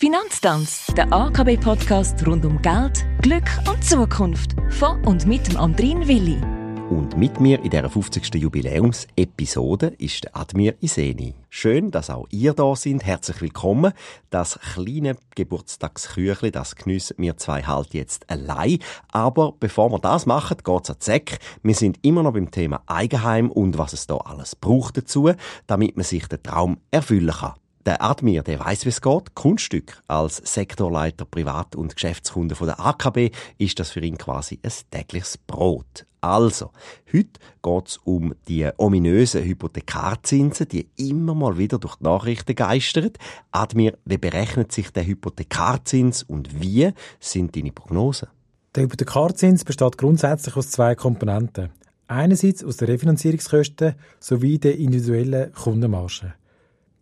Finanztanz, der AKB-Podcast rund um Geld, Glück und Zukunft. Von und mit dem Andrin Willi. Und mit mir in dieser 50. Jubiläumsepisode ist der Admir Iseni. Schön, dass auch ihr da sind. Herzlich willkommen. Das kleine Geburtstagsküchli, das geniessen wir zwei halt jetzt allein. Aber bevor wir das machen, geht's an Zeck. Wir sind immer noch beim Thema Eigenheim und was es da alles braucht dazu, damit man sich den Traum erfüllen kann. Der Admir, der weiß, wie es geht. Kunststück. Als Sektorleiter Privat- und Geschäftskunde der AKB ist das für ihn quasi ein tägliches Brot. Also, heute geht es um die ominösen Hypothekarzinsen, die immer mal wieder durch die Nachrichten geistern. Admir, wie berechnet sich der Hypothekarzins und wie sind deine Prognosen? Der Hypothekarzins besteht grundsätzlich aus zwei Komponenten. Einerseits aus den Refinanzierungskosten sowie der individuellen Kundenmarge.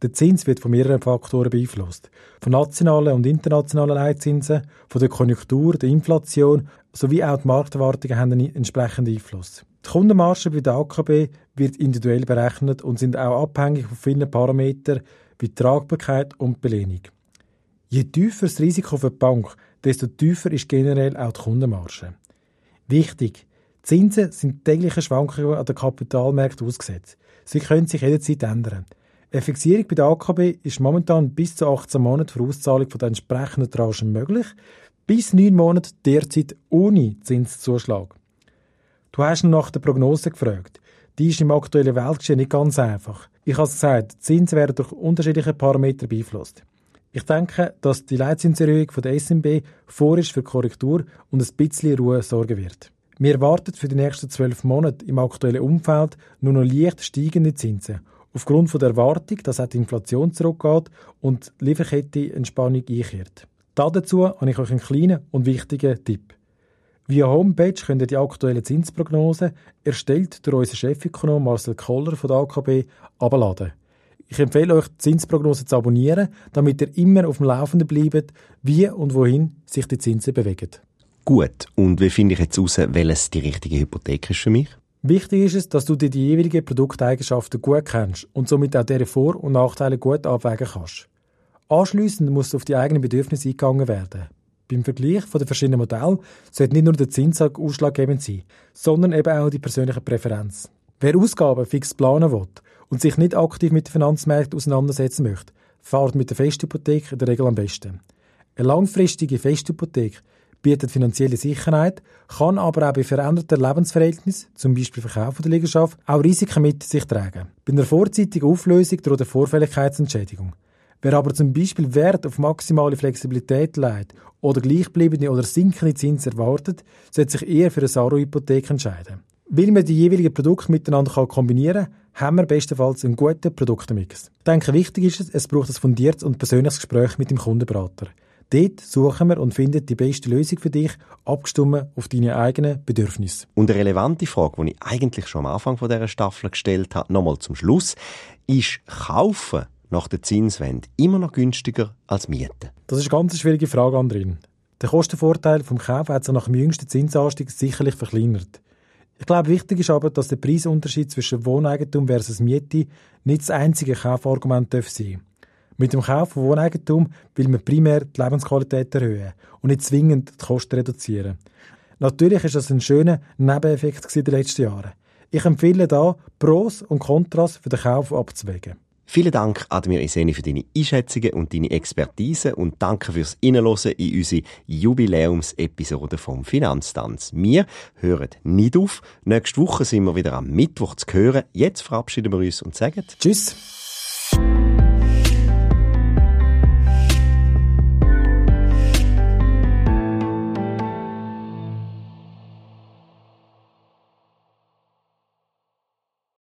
Der Zins wird von mehreren Faktoren beeinflusst. Von nationalen und internationalen Leitzinsen, von der Konjunktur, der Inflation sowie auch die Markterwartungen haben einen entsprechenden Einfluss. Die Kundenmarge bei der AKB wird individuell berechnet und sind auch abhängig von vielen Parametern wie Tragbarkeit und Belehnung. Je tiefer das Risiko für die Bank, desto tiefer ist generell auch die Kundenmarge. Wichtig, Zinsen sind tägliche Schwankungen an den Kapitalmärkten ausgesetzt. Sie können sich jederzeit ändern. Eine Fixierung bei der AKB ist momentan bis zu 18 Monate für Auszahlung von den entsprechenden Tranchen möglich, bis 9 Monate derzeit ohne Zinszuschlag. Du hast nach der Prognose gefragt. Die ist im aktuellen Weltgeschehen nicht ganz einfach. Ich habe es gesagt, Zinsen werden durch unterschiedliche Parameter beeinflusst. Ich denke, dass die Leitzinserhöhung von der SMB vor ist für Korrektur und ein bisschen Ruhe sorgen wird. Wir erwarten für die nächsten zwölf Monate im aktuellen Umfeld nur noch leicht steigende Zinsen aufgrund von der Erwartung, dass auch die Inflation zurückgeht und die Lieferkette Entspannung einkehrt. Dazu habe ich euch einen kleinen und wichtigen Tipp. Via Homepage könnt ihr die aktuelle Zinsprognose, erstellt durch unseren Chefökonom Marcel Koller von der AKB, abladen. Ich empfehle euch, die Zinsprognose zu abonnieren, damit ihr immer auf dem Laufenden bleibt, wie und wohin sich die Zinsen bewegen. Gut, und wie finde ich jetzt heraus, welches die richtige Hypothek ist für mich? Wichtig ist es, dass du dir die jeweiligen Produkteigenschaften gut kennst und somit auch deren Vor- und Nachteile gut abwägen kannst. Anschliessend muss auf die eigenen Bedürfnisse eingegangen werden. Beim Vergleich den verschiedenen Modellen sollte nicht nur der Zinssatz ausschlaggebend sein, sondern eben auch die persönliche Präferenz. Wer Ausgaben fix planen will und sich nicht aktiv mit den Finanzmärkten auseinandersetzen möchte, fährt mit der Festhypothek in der Regel am besten. Eine langfristige Festhypothek bietet finanzielle Sicherheit, kann aber auch bei veränderten Lebensverhältnissen, zum Beispiel Verkauf der Liegenschaft, auch Risiken mit sich tragen. Bei einer vorzeitigen Auflösung droht eine Vorfälligkeitsentschädigung. Wer aber zum Beispiel Wert auf maximale Flexibilität legt oder gleichbleibende oder sinkende Zinsen erwartet, sollte sich eher für eine Saro-Hypothek entscheiden. Weil man die jeweiligen Produkte miteinander kombinieren kann, haben wir bestenfalls einen guten Produktemix. Ich denke, wichtig ist es, es braucht ein fundiertes und persönliches Gespräch mit dem Kundenberater. Dort suchen wir und finden die beste Lösung für dich, abgestimmt auf deine eigenen Bedürfnisse. Und eine relevante Frage, die ich eigentlich schon am Anfang von dieser Staffel gestellt habe, nochmal zum Schluss, ist Kaufen nach der Zinswende immer noch günstiger als Mieten? Das ist eine ganz schwierige Frage, Andrin. Der Kostenvorteil vom Kauf hat sich nach dem jüngsten Zinsanstieg sicherlich verkleinert. Ich glaube, wichtig ist aber, dass der Preisunterschied zwischen Wohneigentum versus Miete nicht das einzige Kaufargument sein darf. Mit dem Kauf von Wohneigentum will man primär die Lebensqualität erhöhen und nicht zwingend die Kosten reduzieren. Natürlich ist das ein schöner Nebeneffekt in den letzten Jahren. Ich empfehle da, Pros und Kontras für den Kauf abzuwägen. Vielen Dank, Admir Iseni, für deine Einschätzungen und deine Expertise und danke fürs Innenlosen in unsere Jubiläumsepisode vom Finanztanz. Wir hören nicht auf. Nächste Woche sind wir wieder am Mittwoch zu hören. Jetzt verabschieden wir uns und sagen Tschüss.